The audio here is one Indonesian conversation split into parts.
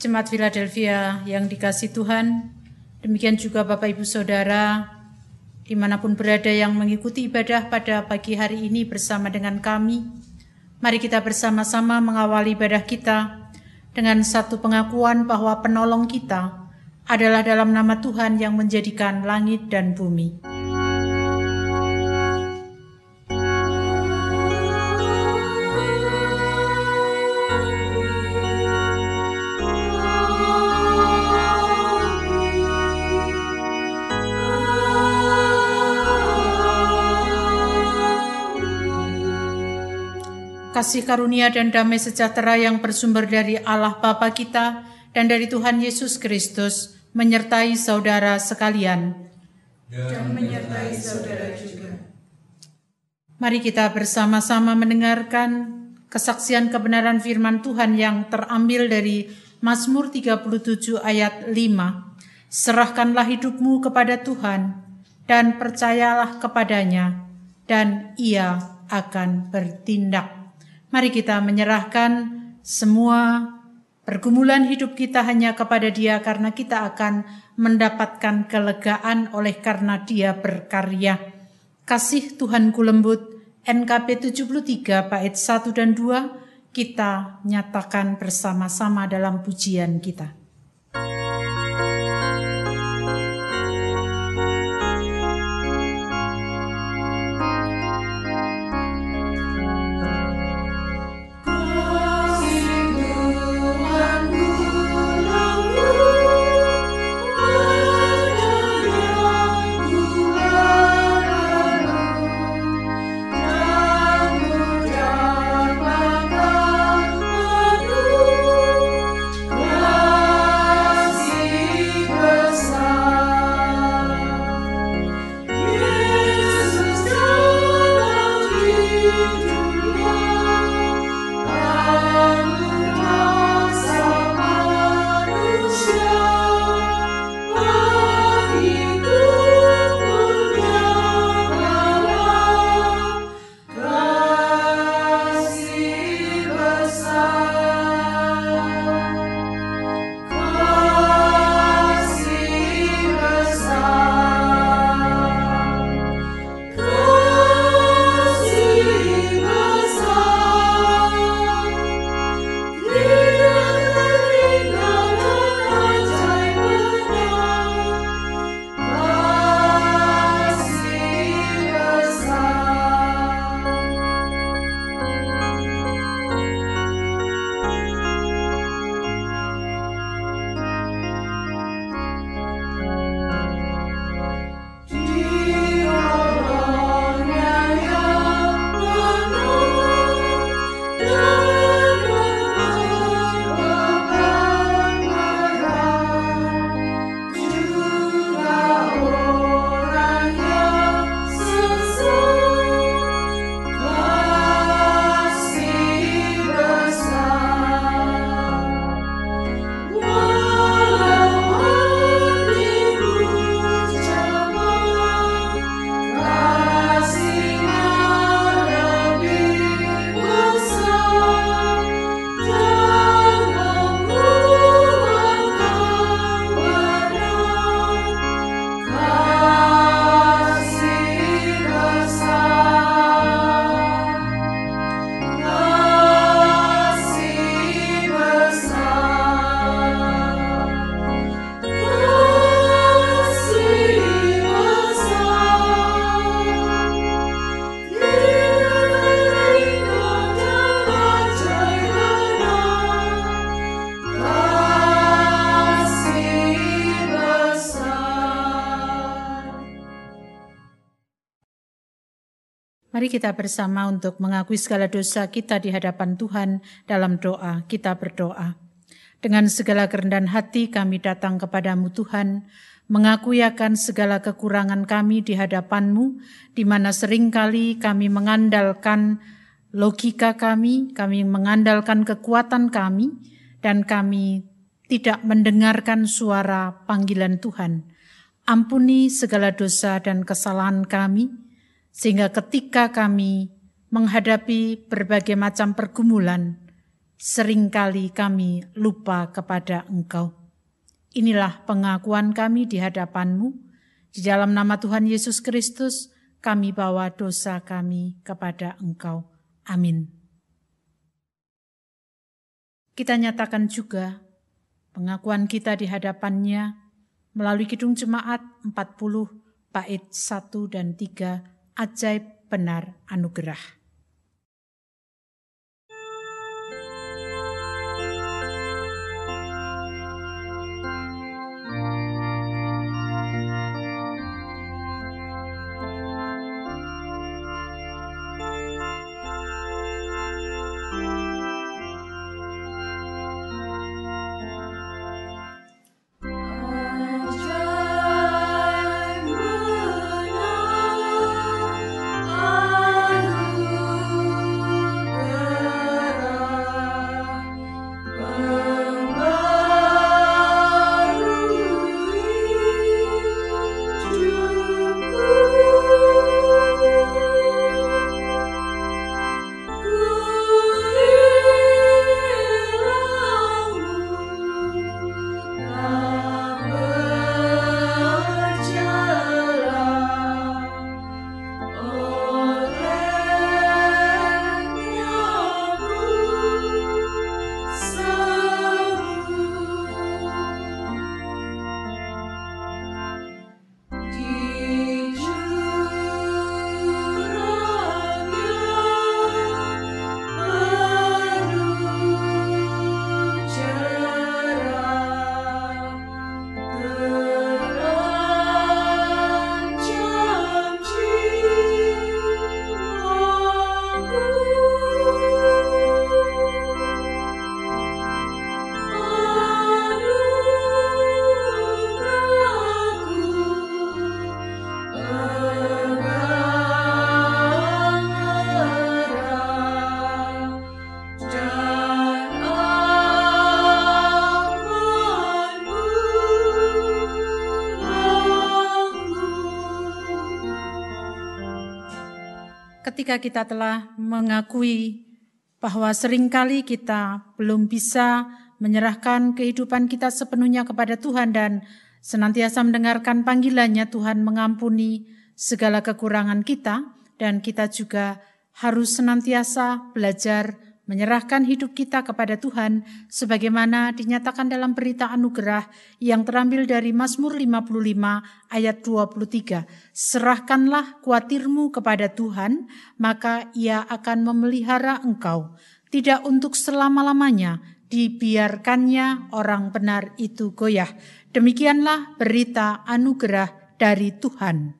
Jemaat Philadelphia yang dikasih Tuhan, demikian juga Bapak Ibu Saudara, di mana pun berada yang mengikuti ibadah pada pagi hari ini bersama dengan kami, mari kita bersama-sama mengawali ibadah kita dengan satu pengakuan bahwa penolong kita adalah dalam nama Tuhan yang menjadikan langit dan bumi. Kasih karunia dan damai sejahtera yang bersumber dari Allah Bapa kita dan dari Tuhan Yesus Kristus menyertai saudara sekalian. Dan menyertai saudara juga. Mari kita bersama-sama mendengarkan kesaksian kebenaran firman Tuhan yang terambil dari Mazmur 37 ayat 5. Serahkanlah hidupmu kepada Tuhan dan percayalah kepadanya dan ia akan bertindak. Mari kita menyerahkan semua pergumulan hidup kita hanya kepada Dia karena kita akan mendapatkan kelegaan oleh karena Dia berkarya. Kasih Tuhanku lembut NKP 73 bait 1 dan 2 kita nyatakan bersama-sama dalam pujian kita. Kita bersama untuk mengakui segala dosa kita di hadapan Tuhan dalam doa. Kita berdoa. Dengan segala kerendahan hati kami datang kepadamu Tuhan, mengakui akan segala kekurangan kami di hadapanmu, di mana sering kali kami mengandalkan logika kami, kami mengandalkan kekuatan kami, dan kami tidak mendengarkan suara panggilan Tuhan. Ampuni segala dosa dan kesalahan kami, sehingga ketika kami menghadapi berbagai macam pergumulan, sering kali kami lupa kepada Engkau. Inilah pengakuan kami di hadapan-Mu. Di dalam nama Tuhan Yesus Kristus, kami bawa dosa kami kepada Engkau. Amin. Kita nyatakan juga pengakuan kita di hadapannya melalui Kidung Jemaat 40 bait 1 dan 3 ajaib benar anugerah. Ketika kita telah mengakui bahwa sering kali kita belum bisa menyerahkan kehidupan kita sepenuhnya kepada Tuhan dan senantiasa mendengarkan panggilannya Tuhan mengampuni segala kekurangan kita dan kita juga harus senantiasa belajar menyerahkan hidup kita kepada Tuhan sebagaimana dinyatakan dalam berita anugerah yang terambil dari Mazmur 55 ayat 23. Serahkanlah kuatirmu kepada Tuhan, maka ia akan memelihara engkau. Tidak untuk selama-lamanya, dibiarkannya orang benar itu goyah. Demikianlah berita anugerah dari Tuhan.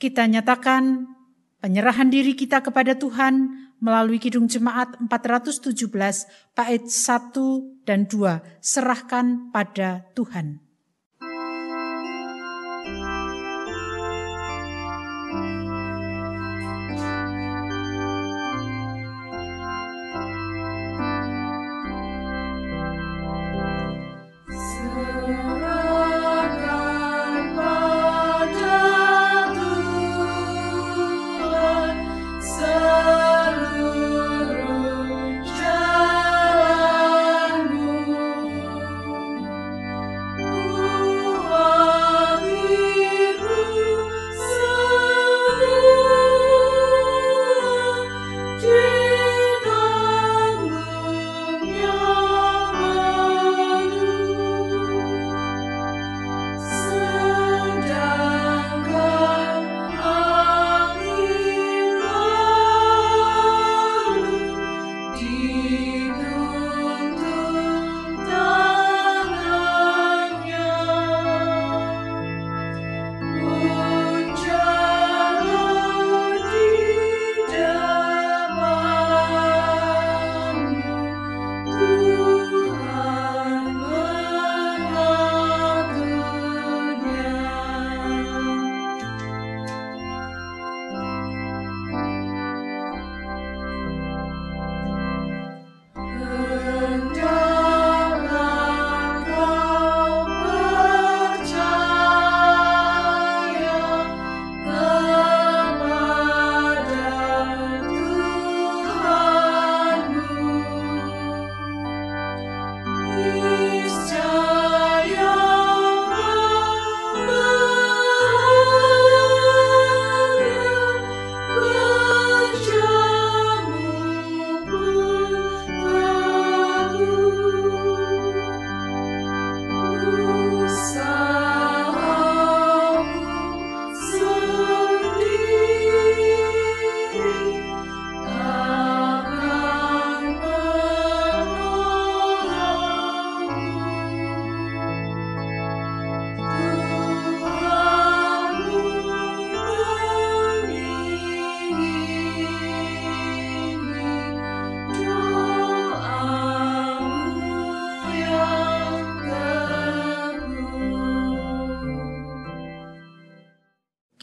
Kita nyatakan Penyerahan diri kita kepada Tuhan melalui Kidung Jemaat 417 bait 1 dan 2 serahkan pada Tuhan.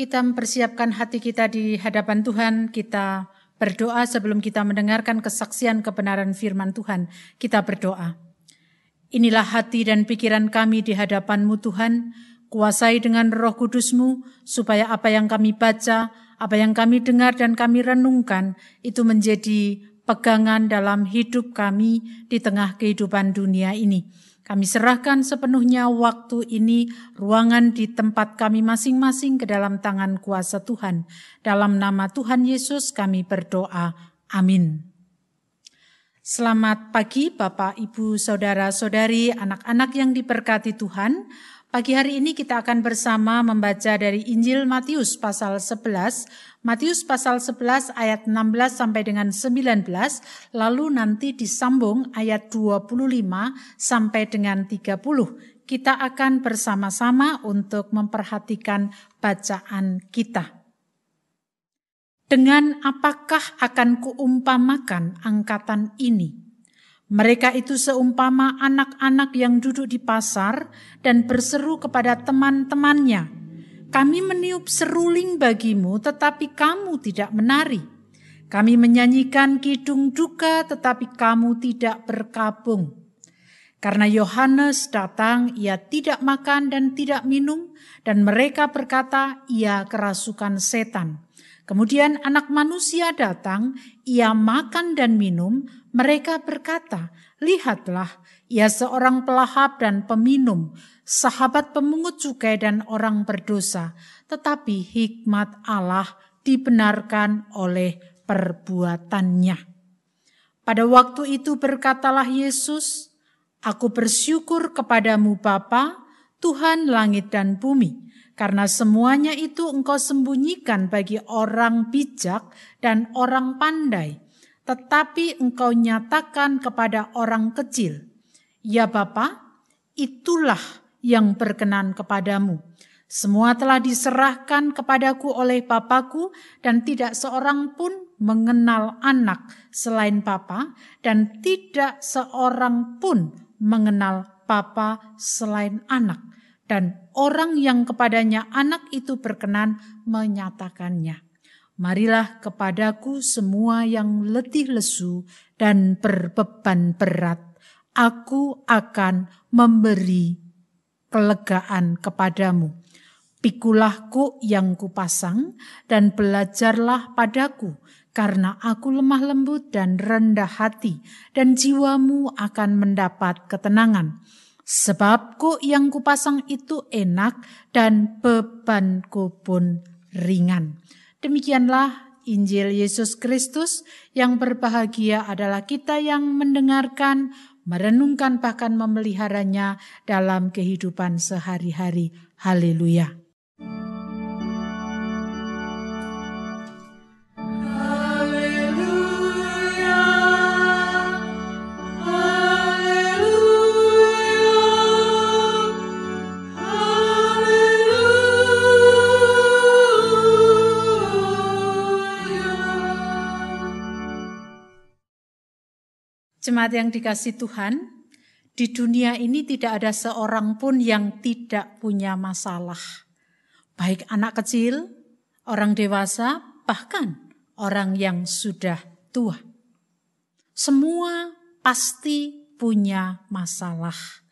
Kita mempersiapkan hati kita di hadapan Tuhan, kita berdoa sebelum kita mendengarkan kesaksian kebenaran firman Tuhan. Kita berdoa. Inilah hati dan pikiran kami di hadapan-Mu Tuhan, kuasai dengan roh kudus-Mu, supaya apa yang kami baca, apa yang kami dengar dan kami renungkan, itu menjadi pegangan dalam hidup kami di tengah kehidupan dunia ini kami serahkan sepenuhnya waktu ini, ruangan di tempat kami masing-masing ke dalam tangan kuasa Tuhan. Dalam nama Tuhan Yesus kami berdoa. Amin. Selamat pagi Bapak, Ibu, Saudara-saudari, anak-anak yang diberkati Tuhan. Pagi hari ini kita akan bersama membaca dari Injil Matius pasal 11, Matius pasal 11 ayat 16 sampai dengan 19, lalu nanti disambung ayat 25 sampai dengan 30. Kita akan bersama-sama untuk memperhatikan bacaan kita. Dengan apakah akan kuumpamakan angkatan ini? Mereka itu seumpama anak-anak yang duduk di pasar dan berseru kepada teman-temannya, "Kami meniup seruling bagimu, tetapi kamu tidak menari. Kami menyanyikan kidung duka, tetapi kamu tidak berkabung." Karena Yohanes datang, ia tidak makan dan tidak minum, dan mereka berkata, "Ia kerasukan setan." Kemudian anak manusia datang, ia makan dan minum, mereka berkata, lihatlah, ia seorang pelahap dan peminum, sahabat pemungut cukai dan orang berdosa. Tetapi hikmat Allah dibenarkan oleh perbuatannya. Pada waktu itu berkatalah Yesus, Aku bersyukur kepadamu Bapa, Tuhan langit dan bumi, karena semuanya itu engkau sembunyikan bagi orang bijak dan orang pandai, tetapi engkau nyatakan kepada orang kecil. Ya Bapa, itulah yang berkenan kepadamu. Semua telah diserahkan kepadaku oleh Bapakku dan tidak seorang pun mengenal anak selain Papa dan tidak seorang pun mengenal Papa selain anak dan orang yang kepadanya anak itu berkenan menyatakannya. Marilah kepadaku semua yang letih lesu dan berbeban berat. Aku akan memberi kelegaan kepadamu. Pikulahku yang kupasang dan belajarlah padaku, karena aku lemah lembut dan rendah hati, dan jiwamu akan mendapat ketenangan Sebabku yang kupasang itu enak dan bebanku pun ringan. Demikianlah Injil Yesus Kristus yang berbahagia adalah kita yang mendengarkan, merenungkan bahkan memeliharanya dalam kehidupan sehari-hari. Haleluya. Jemaat yang dikasih Tuhan, di dunia ini tidak ada seorang pun yang tidak punya masalah. Baik anak kecil, orang dewasa, bahkan orang yang sudah tua. Semua pasti punya masalah.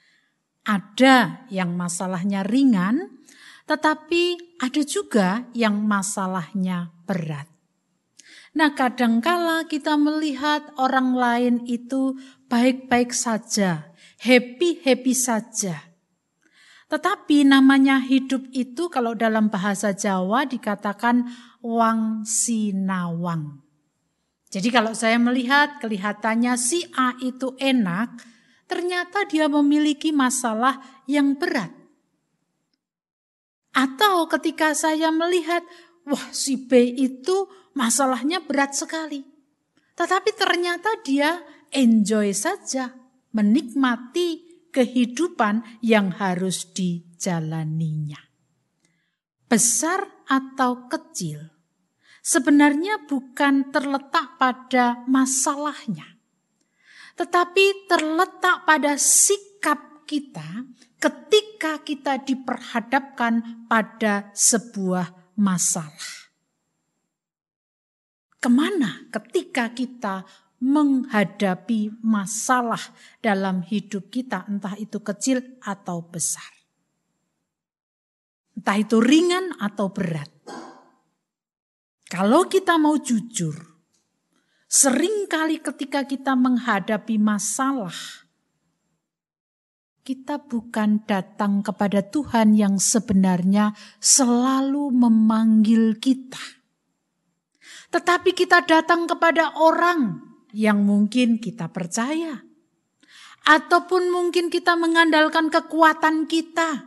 Ada yang masalahnya ringan, tetapi ada juga yang masalahnya berat. Nah, kadangkala kita melihat orang lain itu baik-baik saja, happy-happy saja. Tetapi namanya hidup itu kalau dalam bahasa Jawa dikatakan wang sinawang. Jadi kalau saya melihat kelihatannya si A itu enak, ternyata dia memiliki masalah yang berat. Atau ketika saya melihat, wah si B itu masalahnya berat sekali. Tetapi ternyata dia enjoy saja, menikmati kehidupan yang harus dijalaninya. Besar atau kecil, sebenarnya bukan terletak pada masalahnya, tetapi terletak pada sikap kita ketika kita diperhadapkan pada sebuah masalah. Ke mana ketika kita menghadapi masalah dalam hidup kita, entah itu kecil atau besar, entah itu ringan atau berat. Kalau kita mau jujur, sering kali ketika kita menghadapi masalah, kita bukan datang kepada Tuhan yang sebenarnya selalu memanggil kita. Tetapi kita datang kepada orang yang mungkin kita percaya. Ataupun mungkin kita mengandalkan kekuatan kita.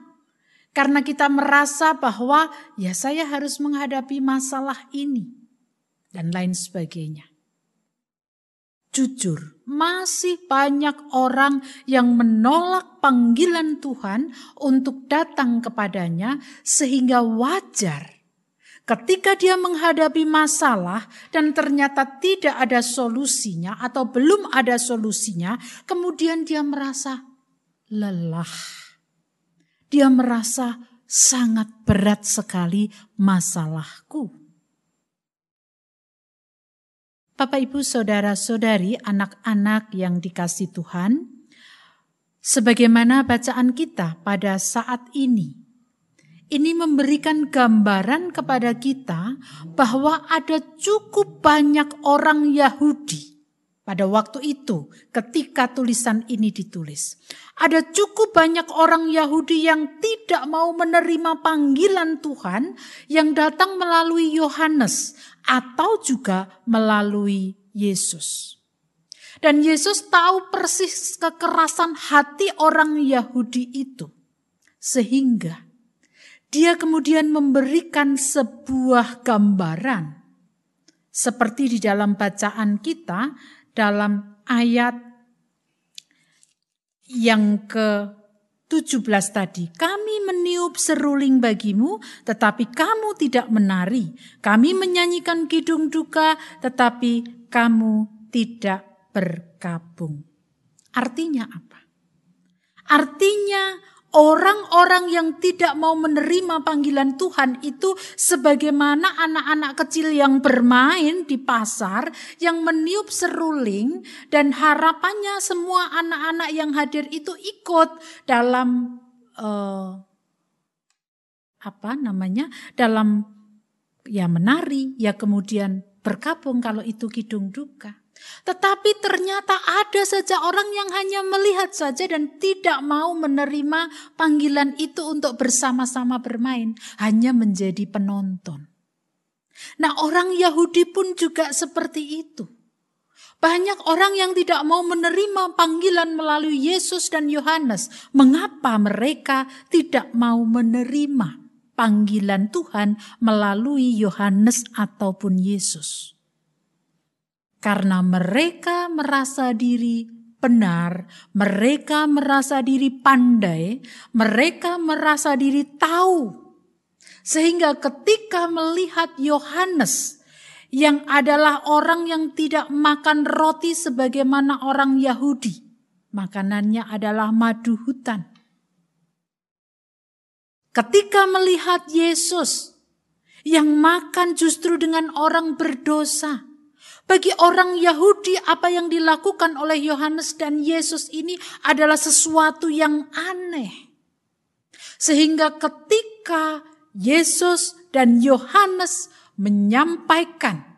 Karena kita merasa bahwa ya saya harus menghadapi masalah ini. Dan lain sebagainya jujur, masih banyak orang yang menolak panggilan Tuhan untuk datang kepadanya, sehingga wajar ketika dia menghadapi masalah dan ternyata tidak ada solusinya atau belum ada solusinya, kemudian dia merasa lelah. Dia merasa sangat berat sekali masalahku. Bapak, ibu, saudara-saudari, anak-anak yang dikasih Tuhan, sebagaimana bacaan kita pada saat ini, ini memberikan gambaran kepada kita bahwa ada cukup banyak orang Yahudi pada waktu itu ketika tulisan ini ditulis. Ada cukup banyak orang Yahudi yang tidak mau menerima panggilan Tuhan yang datang melalui Yohanes atau juga melalui Yesus. Dan Yesus tahu persis kekerasan hati orang Yahudi itu. Sehingga dia kemudian memberikan sebuah gambaran. Seperti di dalam bacaan kita dalam ayat yang ke 17 tadi, kami meniup seruling bagimu, tetapi kamu tidak menari. Kami menyanyikan kidung duka, tetapi kamu tidak bergabung. Artinya apa? Artinya Orang-orang yang tidak mau menerima panggilan Tuhan itu sebagaimana anak-anak kecil yang bermain di pasar yang meniup seruling dan harapannya semua anak-anak yang hadir itu ikut dalam uh, apa namanya? dalam ya menari, ya kemudian berkabung kalau itu kidung duka. Tetapi ternyata ada saja orang yang hanya melihat saja dan tidak mau menerima panggilan itu untuk bersama-sama bermain, hanya menjadi penonton. Nah, orang Yahudi pun juga seperti itu. Banyak orang yang tidak mau menerima panggilan melalui Yesus dan Yohanes. Mengapa mereka tidak mau menerima panggilan Tuhan melalui Yohanes ataupun Yesus? Karena mereka merasa diri benar, mereka merasa diri pandai, mereka merasa diri tahu. Sehingga ketika melihat Yohanes yang adalah orang yang tidak makan roti sebagaimana orang Yahudi, makanannya adalah madu hutan. Ketika melihat Yesus yang makan justru dengan orang berdosa, bagi orang Yahudi apa yang dilakukan oleh Yohanes dan Yesus ini adalah sesuatu yang aneh. Sehingga ketika Yesus dan Yohanes menyampaikan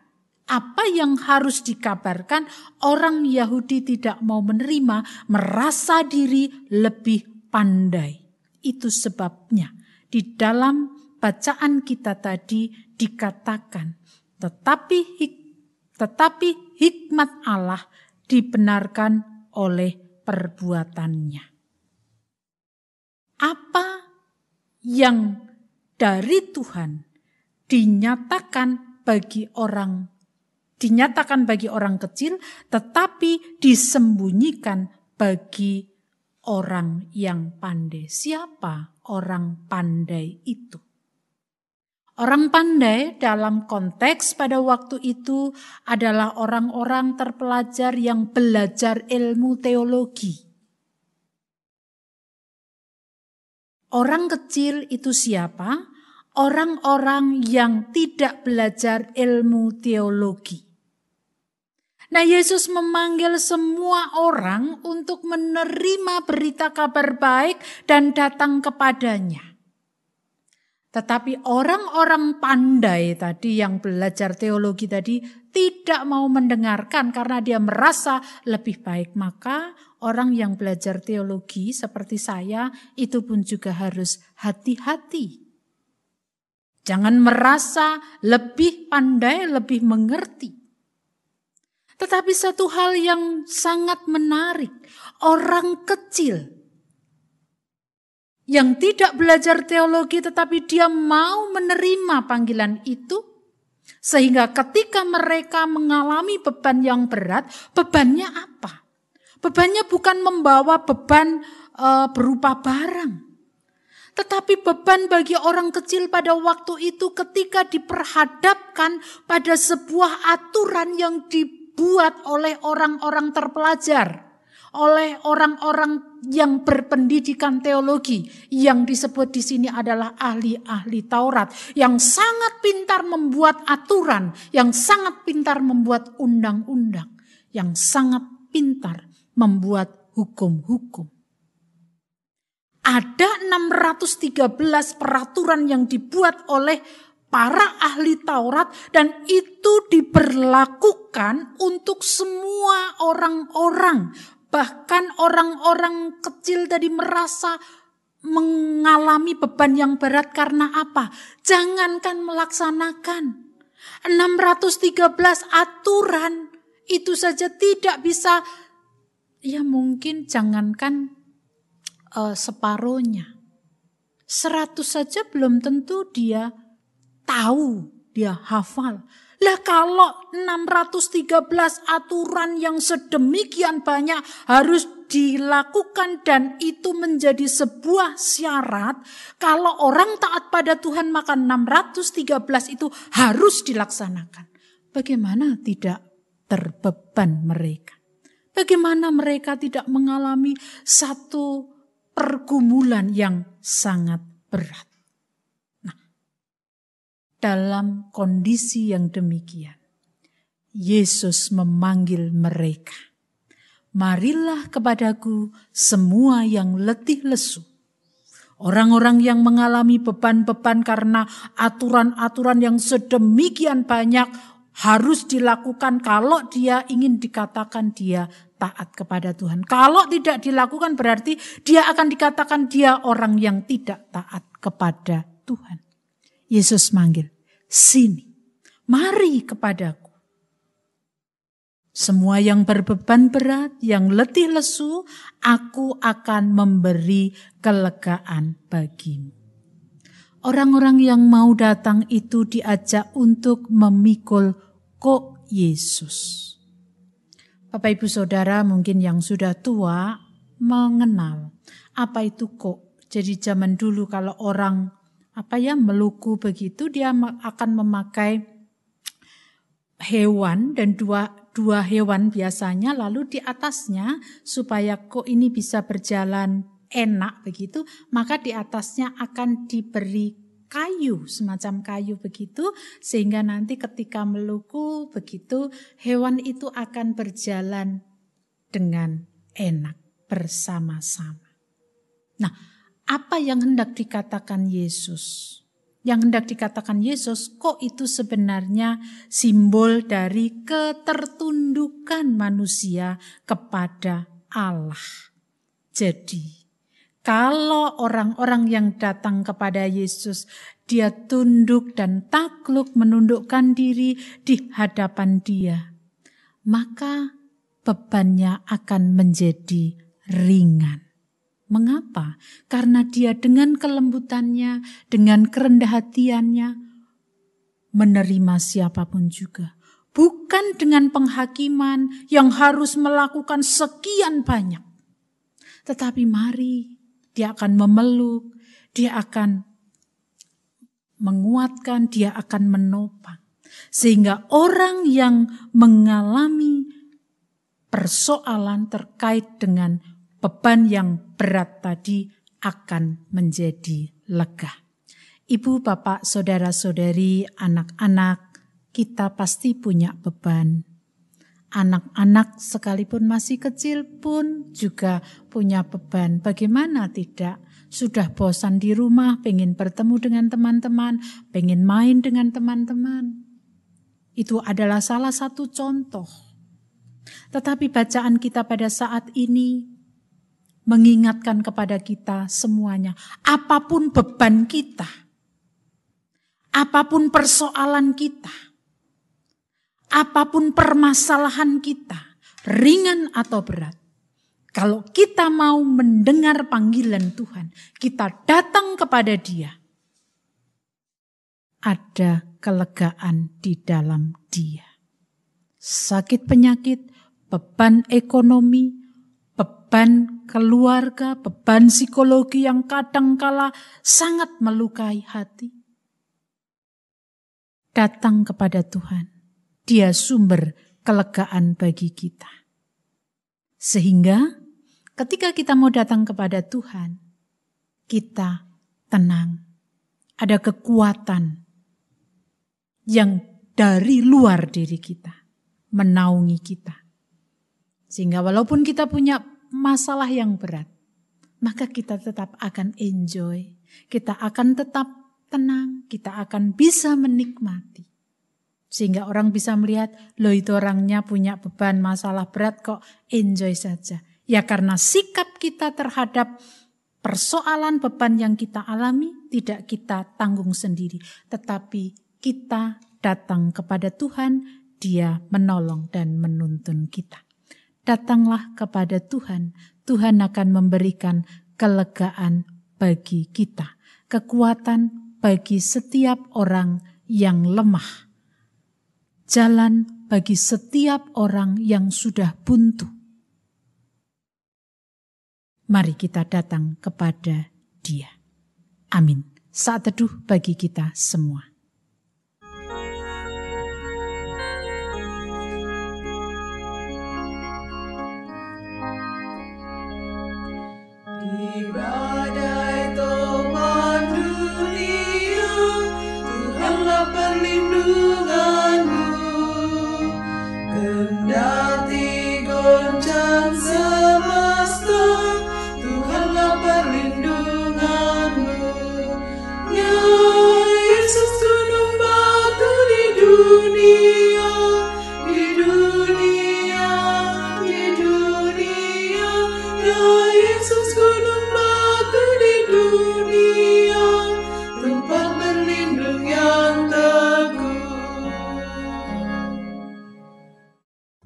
apa yang harus dikabarkan, orang Yahudi tidak mau menerima, merasa diri lebih pandai. Itu sebabnya di dalam bacaan kita tadi dikatakan, tetapi tetapi hikmat Allah dibenarkan oleh perbuatannya. Apa yang dari Tuhan dinyatakan bagi orang dinyatakan bagi orang kecil tetapi disembunyikan bagi orang yang pandai. Siapa orang pandai itu? Orang pandai dalam konteks pada waktu itu adalah orang-orang terpelajar yang belajar ilmu teologi. Orang kecil itu siapa? orang-orang yang tidak belajar ilmu teologi. Nah, Yesus memanggil semua orang untuk menerima berita kabar baik dan datang kepadanya. Tetapi orang-orang pandai tadi yang belajar teologi tadi tidak mau mendengarkan karena dia merasa lebih baik. Maka orang yang belajar teologi seperti saya itu pun juga harus hati-hati. Jangan merasa lebih pandai, lebih mengerti. Tetapi satu hal yang sangat menarik, orang kecil yang tidak belajar teologi tetapi dia mau menerima panggilan itu sehingga ketika mereka mengalami beban yang berat, bebannya apa? Bebannya bukan membawa beban e, berupa barang. Tetapi beban bagi orang kecil pada waktu itu ketika diperhadapkan pada sebuah aturan yang di dibuat oleh orang-orang terpelajar, oleh orang-orang yang berpendidikan teologi yang disebut di sini adalah ahli-ahli Taurat yang sangat pintar membuat aturan, yang sangat pintar membuat undang-undang, yang sangat pintar membuat hukum-hukum. Ada 613 peraturan yang dibuat oleh para ahli Taurat dan itu diberlakukan untuk semua orang-orang. Bahkan orang-orang kecil tadi merasa mengalami beban yang berat karena apa? Jangankan melaksanakan 613 aturan itu saja tidak bisa ya mungkin jangankan uh, separohnya. 100 saja belum tentu dia tahu, dia hafal. Lah kalau 613 aturan yang sedemikian banyak harus dilakukan dan itu menjadi sebuah syarat. Kalau orang taat pada Tuhan maka 613 itu harus dilaksanakan. Bagaimana tidak terbeban mereka? Bagaimana mereka tidak mengalami satu pergumulan yang sangat berat? Dalam kondisi yang demikian. Yesus memanggil mereka. Marilah kepadaku semua yang letih lesu. Orang-orang yang mengalami beban-beban karena aturan-aturan yang sedemikian banyak harus dilakukan kalau dia ingin dikatakan dia taat kepada Tuhan. Kalau tidak dilakukan berarti dia akan dikatakan dia orang yang tidak taat kepada Tuhan. Yesus manggil, sini, mari kepadaku. Semua yang berbeban berat, yang letih lesu, aku akan memberi kelegaan bagimu. Orang-orang yang mau datang itu diajak untuk memikul kok Yesus. Bapak Ibu Saudara mungkin yang sudah tua mengenal apa itu kok. Jadi zaman dulu kalau orang apa ya meluku begitu dia akan memakai hewan dan dua dua hewan biasanya lalu di atasnya supaya kok ini bisa berjalan enak begitu maka di atasnya akan diberi kayu semacam kayu begitu sehingga nanti ketika meluku begitu hewan itu akan berjalan dengan enak bersama-sama. Nah, apa yang hendak dikatakan Yesus? Yang hendak dikatakan Yesus, kok itu sebenarnya simbol dari ketertundukan manusia kepada Allah. Jadi, kalau orang-orang yang datang kepada Yesus, dia tunduk dan takluk menundukkan diri di hadapan Dia, maka bebannya akan menjadi ringan. Mengapa? Karena dia dengan kelembutannya, dengan kerendah hatiannya, menerima siapa pun juga. Bukan dengan penghakiman yang harus melakukan sekian banyak. Tetapi mari dia akan memeluk, dia akan menguatkan, dia akan menopang. Sehingga orang yang mengalami persoalan terkait dengan beban yang berat tadi akan menjadi lega. Ibu, bapak, saudara-saudari, anak-anak, kita pasti punya beban. Anak-anak sekalipun masih kecil pun juga punya beban. Bagaimana tidak? Sudah bosan di rumah, pengen bertemu dengan teman-teman, pengen main dengan teman-teman. Itu adalah salah satu contoh. Tetapi bacaan kita pada saat ini mengingatkan kepada kita semuanya, apa pun beban kita, apa pun persoalan kita, apa pun permasalahan kita, ringan atau berat, kalau kita mau mendengar panggilan Tuhan, kita datang kepada Dia. Ada kelegaan di dalam Dia. Sakit penyakit, beban ekonomi, beban keluarga, beban psikologi yang kadangkala sangat melukai hati datang kepada Tuhan. Dia sumber kelegaan bagi kita. Sehingga ketika kita mau datang kepada Tuhan, kita tenang. Ada kekuatan yang dari luar diri kita, menaungi kita. Sehingga walaupun kita punya masalah yang berat, maka kita tetap akan enjoy. Kita akan tetap tenang, kita akan bisa menikmati. Sehingga orang bisa melihat, loh itu orangnya punya beban masalah berat kok enjoy saja. Ya karena sikap kita terhadap persoalan beban yang kita alami tidak kita tanggung sendiri. Tetapi kita datang kepada Tuhan, dia menolong dan menuntun kita. Datanglah kepada Tuhan, Tuhan akan memberikan kelegaan bagi kita, kekuatan bagi setiap orang yang lemah, jalan bagi setiap orang yang sudah buntu. Mari kita datang kepada Dia. Amin. Saat teduh bagi kita semua.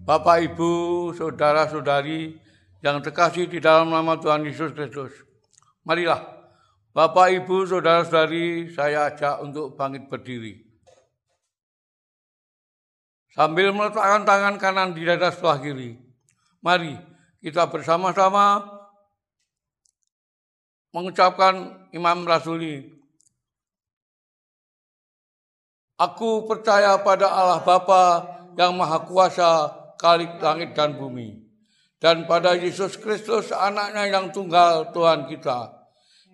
Bapak, Ibu, Saudara-saudari yang terkasih di dalam nama Tuhan Yesus Kristus. Marilah, Bapak, Ibu, Saudara-saudari, saya ajak untuk bangkit berdiri. Sambil meletakkan tangan kanan di dada sebelah kiri. Mari kita bersama-sama mengucapkan Imam Rasuli. Aku percaya pada Allah Bapa yang Maha Kuasa, kalik langit dan bumi. Dan pada Yesus Kristus anaknya yang tunggal Tuhan kita,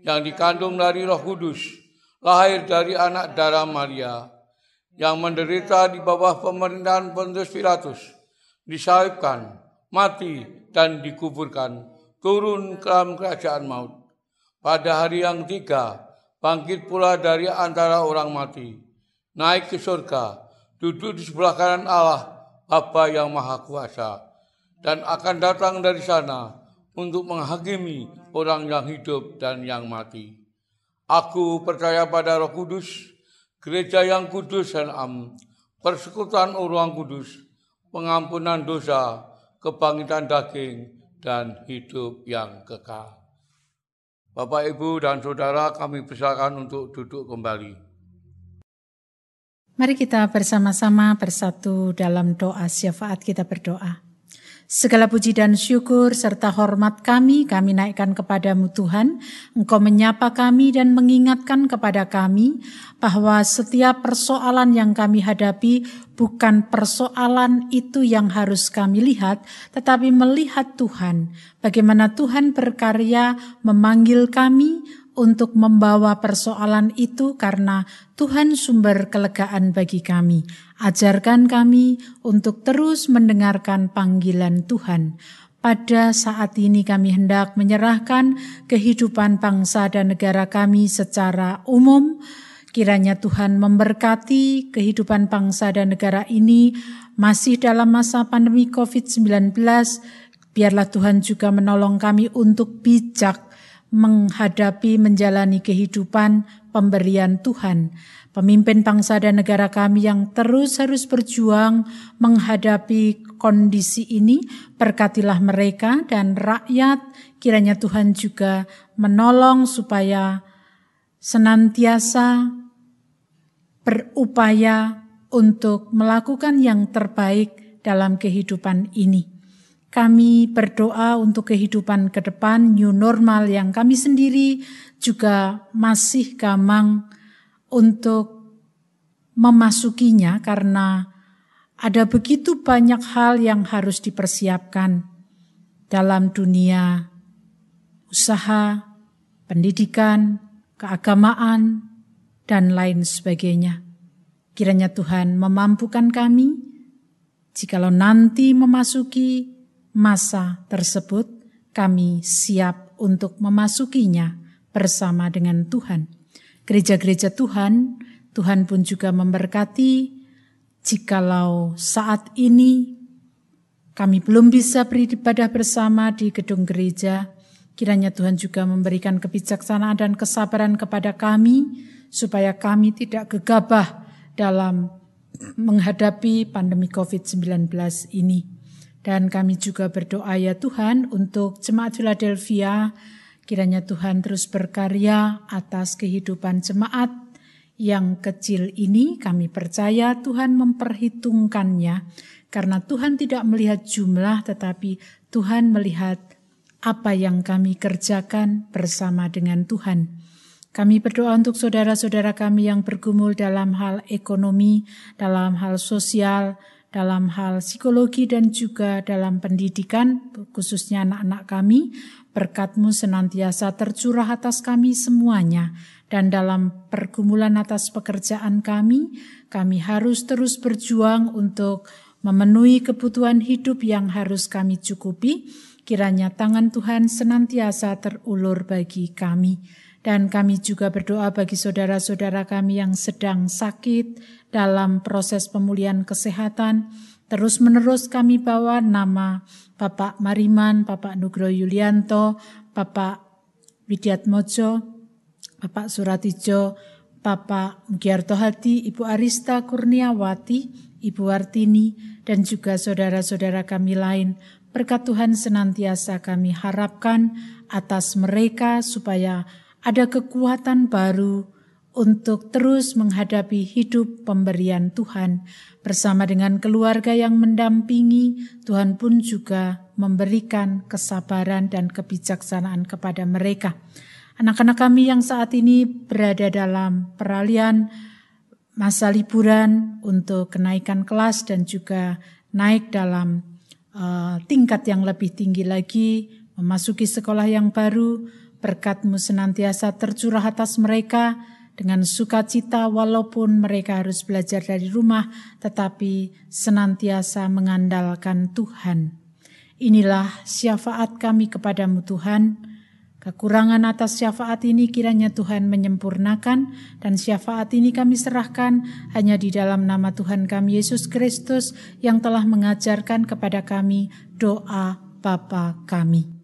yang dikandung dari roh kudus, lahir dari anak darah Maria, yang menderita di bawah pemerintahan Pontius Pilatus, disalibkan, mati, dan dikuburkan, turun ke dalam kerajaan maut. Pada hari yang tiga, bangkit pula dari antara orang mati, naik ke surga, duduk di sebelah kanan Allah, Bapa yang Maha Kuasa dan akan datang dari sana untuk menghakimi orang yang hidup dan yang mati. Aku percaya pada Roh Kudus, gereja yang kudus dan am, persekutuan orang kudus, pengampunan dosa, kebangkitan daging, dan hidup yang kekal. Bapak, Ibu, dan Saudara kami persilakan untuk duduk kembali. Mari kita bersama-sama bersatu dalam doa syafaat kita berdoa. Segala puji dan syukur serta hormat kami, kami naikkan kepadamu Tuhan. Engkau menyapa kami dan mengingatkan kepada kami bahwa setiap persoalan yang kami hadapi bukan persoalan itu yang harus kami lihat, tetapi melihat Tuhan. Bagaimana Tuhan berkarya memanggil kami, untuk membawa persoalan itu karena Tuhan sumber kelegaan bagi kami. Ajarkan kami untuk terus mendengarkan panggilan Tuhan. Pada saat ini kami hendak menyerahkan kehidupan bangsa dan negara kami secara umum. Kiranya Tuhan memberkati kehidupan bangsa dan negara ini masih dalam masa pandemi COVID-19 Biarlah Tuhan juga menolong kami untuk bijak menghadapi menjalani kehidupan pemberian Tuhan. Pemimpin bangsa dan negara kami yang terus harus berjuang menghadapi kondisi ini, berkatilah mereka dan rakyat. Kiranya Tuhan juga menolong supaya senantiasa berupaya untuk melakukan yang terbaik dalam kehidupan ini. Kami berdoa untuk kehidupan ke depan, new normal yang kami sendiri juga masih gamang untuk memasukinya karena ada begitu banyak hal yang harus dipersiapkan dalam dunia usaha, pendidikan, keagamaan, dan lain sebagainya. Kiranya Tuhan memampukan kami, jikalau nanti memasuki masa tersebut kami siap untuk memasukinya bersama dengan Tuhan. Gereja-gereja Tuhan, Tuhan pun juga memberkati jikalau saat ini kami belum bisa beribadah bersama di gedung gereja, kiranya Tuhan juga memberikan kebijaksanaan dan kesabaran kepada kami supaya kami tidak gegabah dalam menghadapi pandemi COVID-19 ini. Dan kami juga berdoa ya Tuhan untuk jemaat Philadelphia, kiranya Tuhan terus berkarya atas kehidupan jemaat yang kecil ini. Kami percaya Tuhan memperhitungkannya karena Tuhan tidak melihat jumlah tetapi Tuhan melihat apa yang kami kerjakan bersama dengan Tuhan. Kami berdoa untuk saudara-saudara kami yang bergumul dalam hal ekonomi, dalam hal sosial, dalam hal psikologi dan juga dalam pendidikan, khususnya anak-anak kami. Berkatmu senantiasa tercurah atas kami semuanya. Dan dalam pergumulan atas pekerjaan kami, kami harus terus berjuang untuk memenuhi kebutuhan hidup yang harus kami cukupi. Kiranya tangan Tuhan senantiasa terulur bagi kami. Dan kami juga berdoa bagi saudara-saudara kami yang sedang sakit, dalam proses pemulihan kesehatan. Terus-menerus kami bawa nama Bapak Mariman, Bapak Nugro Yulianto, Bapak Widiat Mojo, Bapak Suratijo, Bapak Mugiarto Hati, Ibu Arista Kurniawati, Ibu Artini, dan juga saudara-saudara kami lain. Berkat Tuhan senantiasa kami harapkan atas mereka supaya ada kekuatan baru, untuk terus menghadapi hidup pemberian Tuhan. Bersama dengan keluarga yang mendampingi, Tuhan pun juga memberikan kesabaran dan kebijaksanaan kepada mereka. Anak-anak kami yang saat ini berada dalam peralihan masa liburan untuk kenaikan kelas dan juga naik dalam uh, tingkat yang lebih tinggi lagi, memasuki sekolah yang baru, berkatmu senantiasa tercurah atas mereka, dengan sukacita walaupun mereka harus belajar dari rumah tetapi senantiasa mengandalkan Tuhan. Inilah syafaat kami kepadamu Tuhan. Kekurangan atas syafaat ini kiranya Tuhan menyempurnakan dan syafaat ini kami serahkan hanya di dalam nama Tuhan kami Yesus Kristus yang telah mengajarkan kepada kami doa Bapa kami.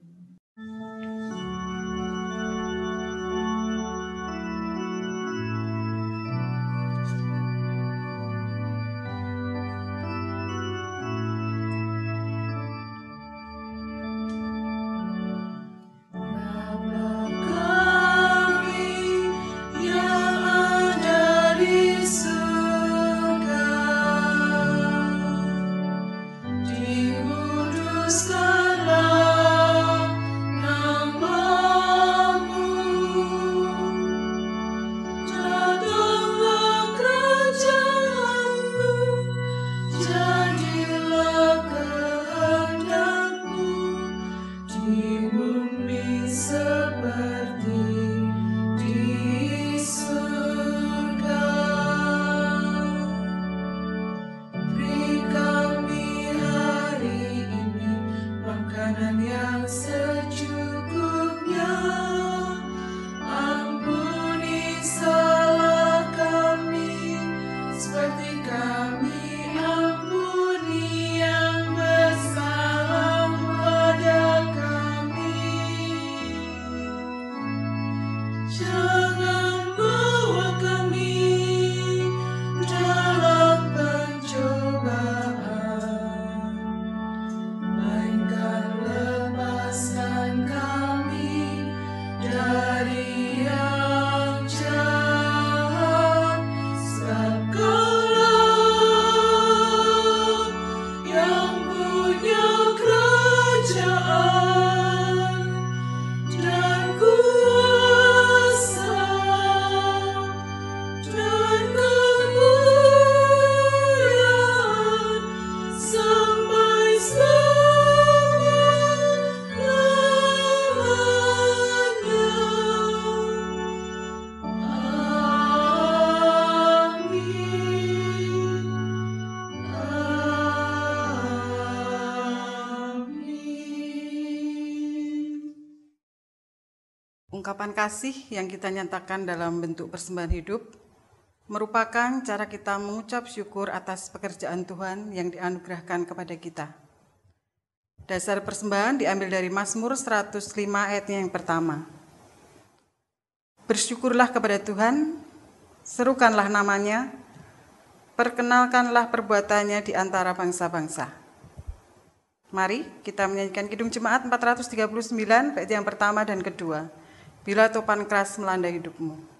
Kasih yang kita nyatakan dalam bentuk persembahan hidup merupakan cara kita mengucap syukur atas pekerjaan Tuhan yang dianugerahkan kepada kita. Dasar persembahan diambil dari Mazmur 105 ayatnya yang pertama. Bersyukurlah kepada Tuhan, serukanlah namanya, perkenalkanlah perbuatannya di antara bangsa-bangsa. Mari kita menyanyikan Kidung Jemaat 439 bait yang pertama dan kedua. Bila topan keras melanda hidupmu.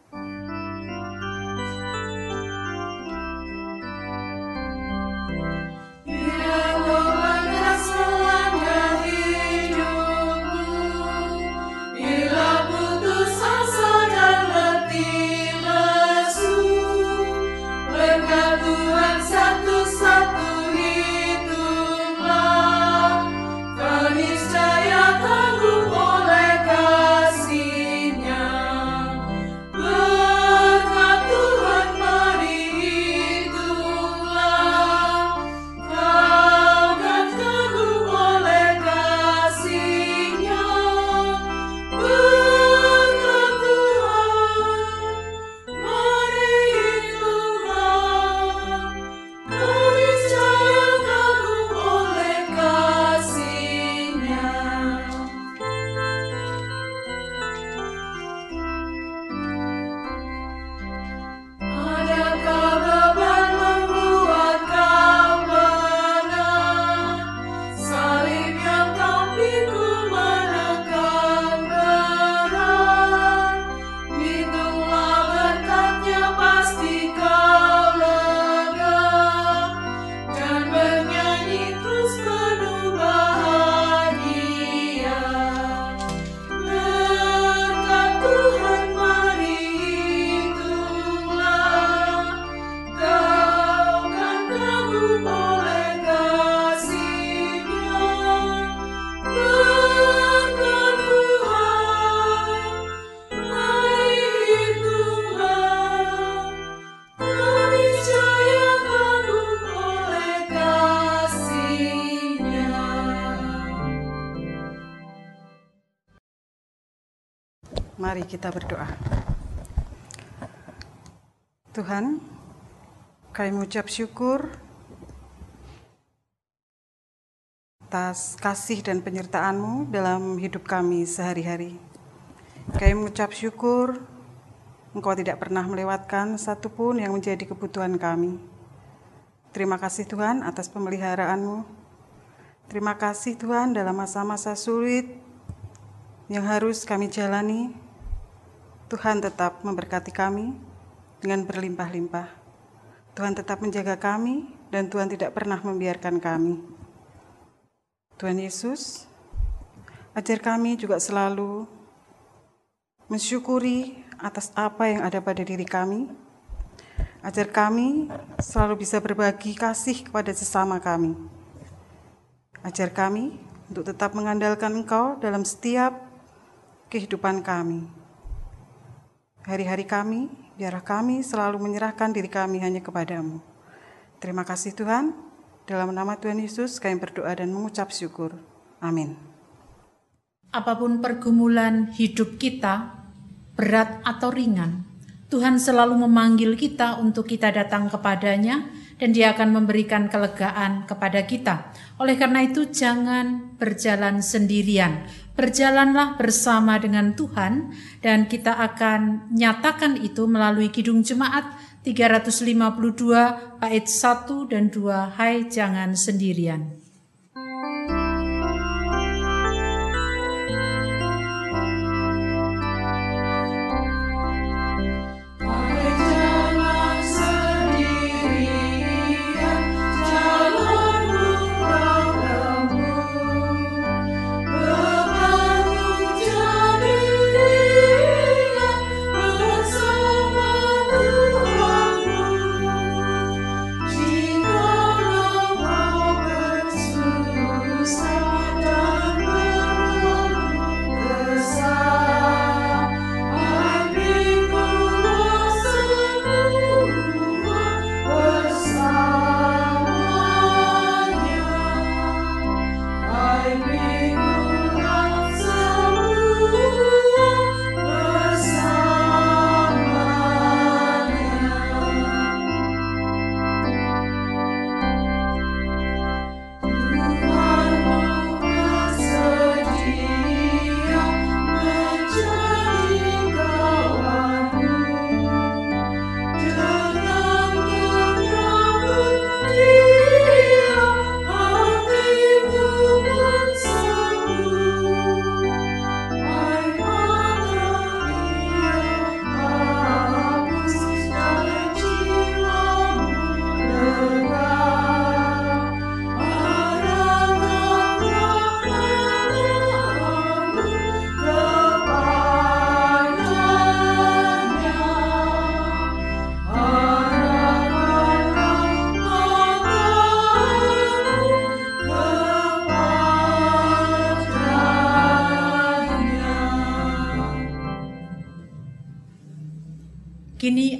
Kita berdoa. Tuhan, kami mengucap syukur atas kasih dan penyertaan-Mu dalam hidup kami sehari-hari. Kami mengucap syukur Engkau tidak pernah melewatkan satupun yang menjadi kebutuhan kami. Terima kasih Tuhan atas pemeliharaan-Mu. Terima kasih Tuhan dalam masa-masa sulit yang harus kami jalani Tuhan tetap memberkati kami dengan berlimpah-limpah. Tuhan tetap menjaga kami dan Tuhan tidak pernah membiarkan kami. Tuhan Yesus, ajar kami juga selalu mensyukuri atas apa yang ada pada diri kami. Ajar kami selalu bisa berbagi kasih kepada sesama kami. Ajar kami untuk tetap mengandalkan Engkau dalam setiap kehidupan kami. Hari-hari kami, biarlah kami selalu menyerahkan diri kami hanya kepadamu. Terima kasih Tuhan, dalam nama Tuhan Yesus kami berdoa dan mengucap syukur. Amin. Apa pun pergumulan hidup kita, berat atau ringan, Tuhan selalu memanggil kita untuk kita datang kepadanya dan dia akan memberikan kelegaan kepada kita. Oleh karena itu jangan berjalan sendirian, berjalanlah bersama dengan Tuhan dan kita akan nyatakan itu melalui Kidung Jemaat 352 bait 1 dan 2 Hai jangan sendirian.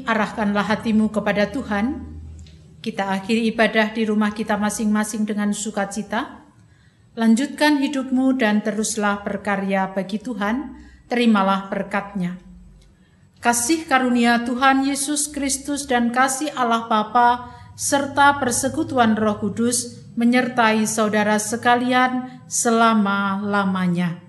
Arahkanlah hatimu kepada Tuhan. Kita akhiri ibadah di rumah kita masing-masing dengan sukacita. Lanjutkan hidupmu dan teruslah berkarya bagi Tuhan. Terimalah berkatnya. Kasih karunia Tuhan Yesus Kristus dan kasih Allah Bapa serta persekutuan Roh Kudus menyertai saudara sekalian selama-lamanya.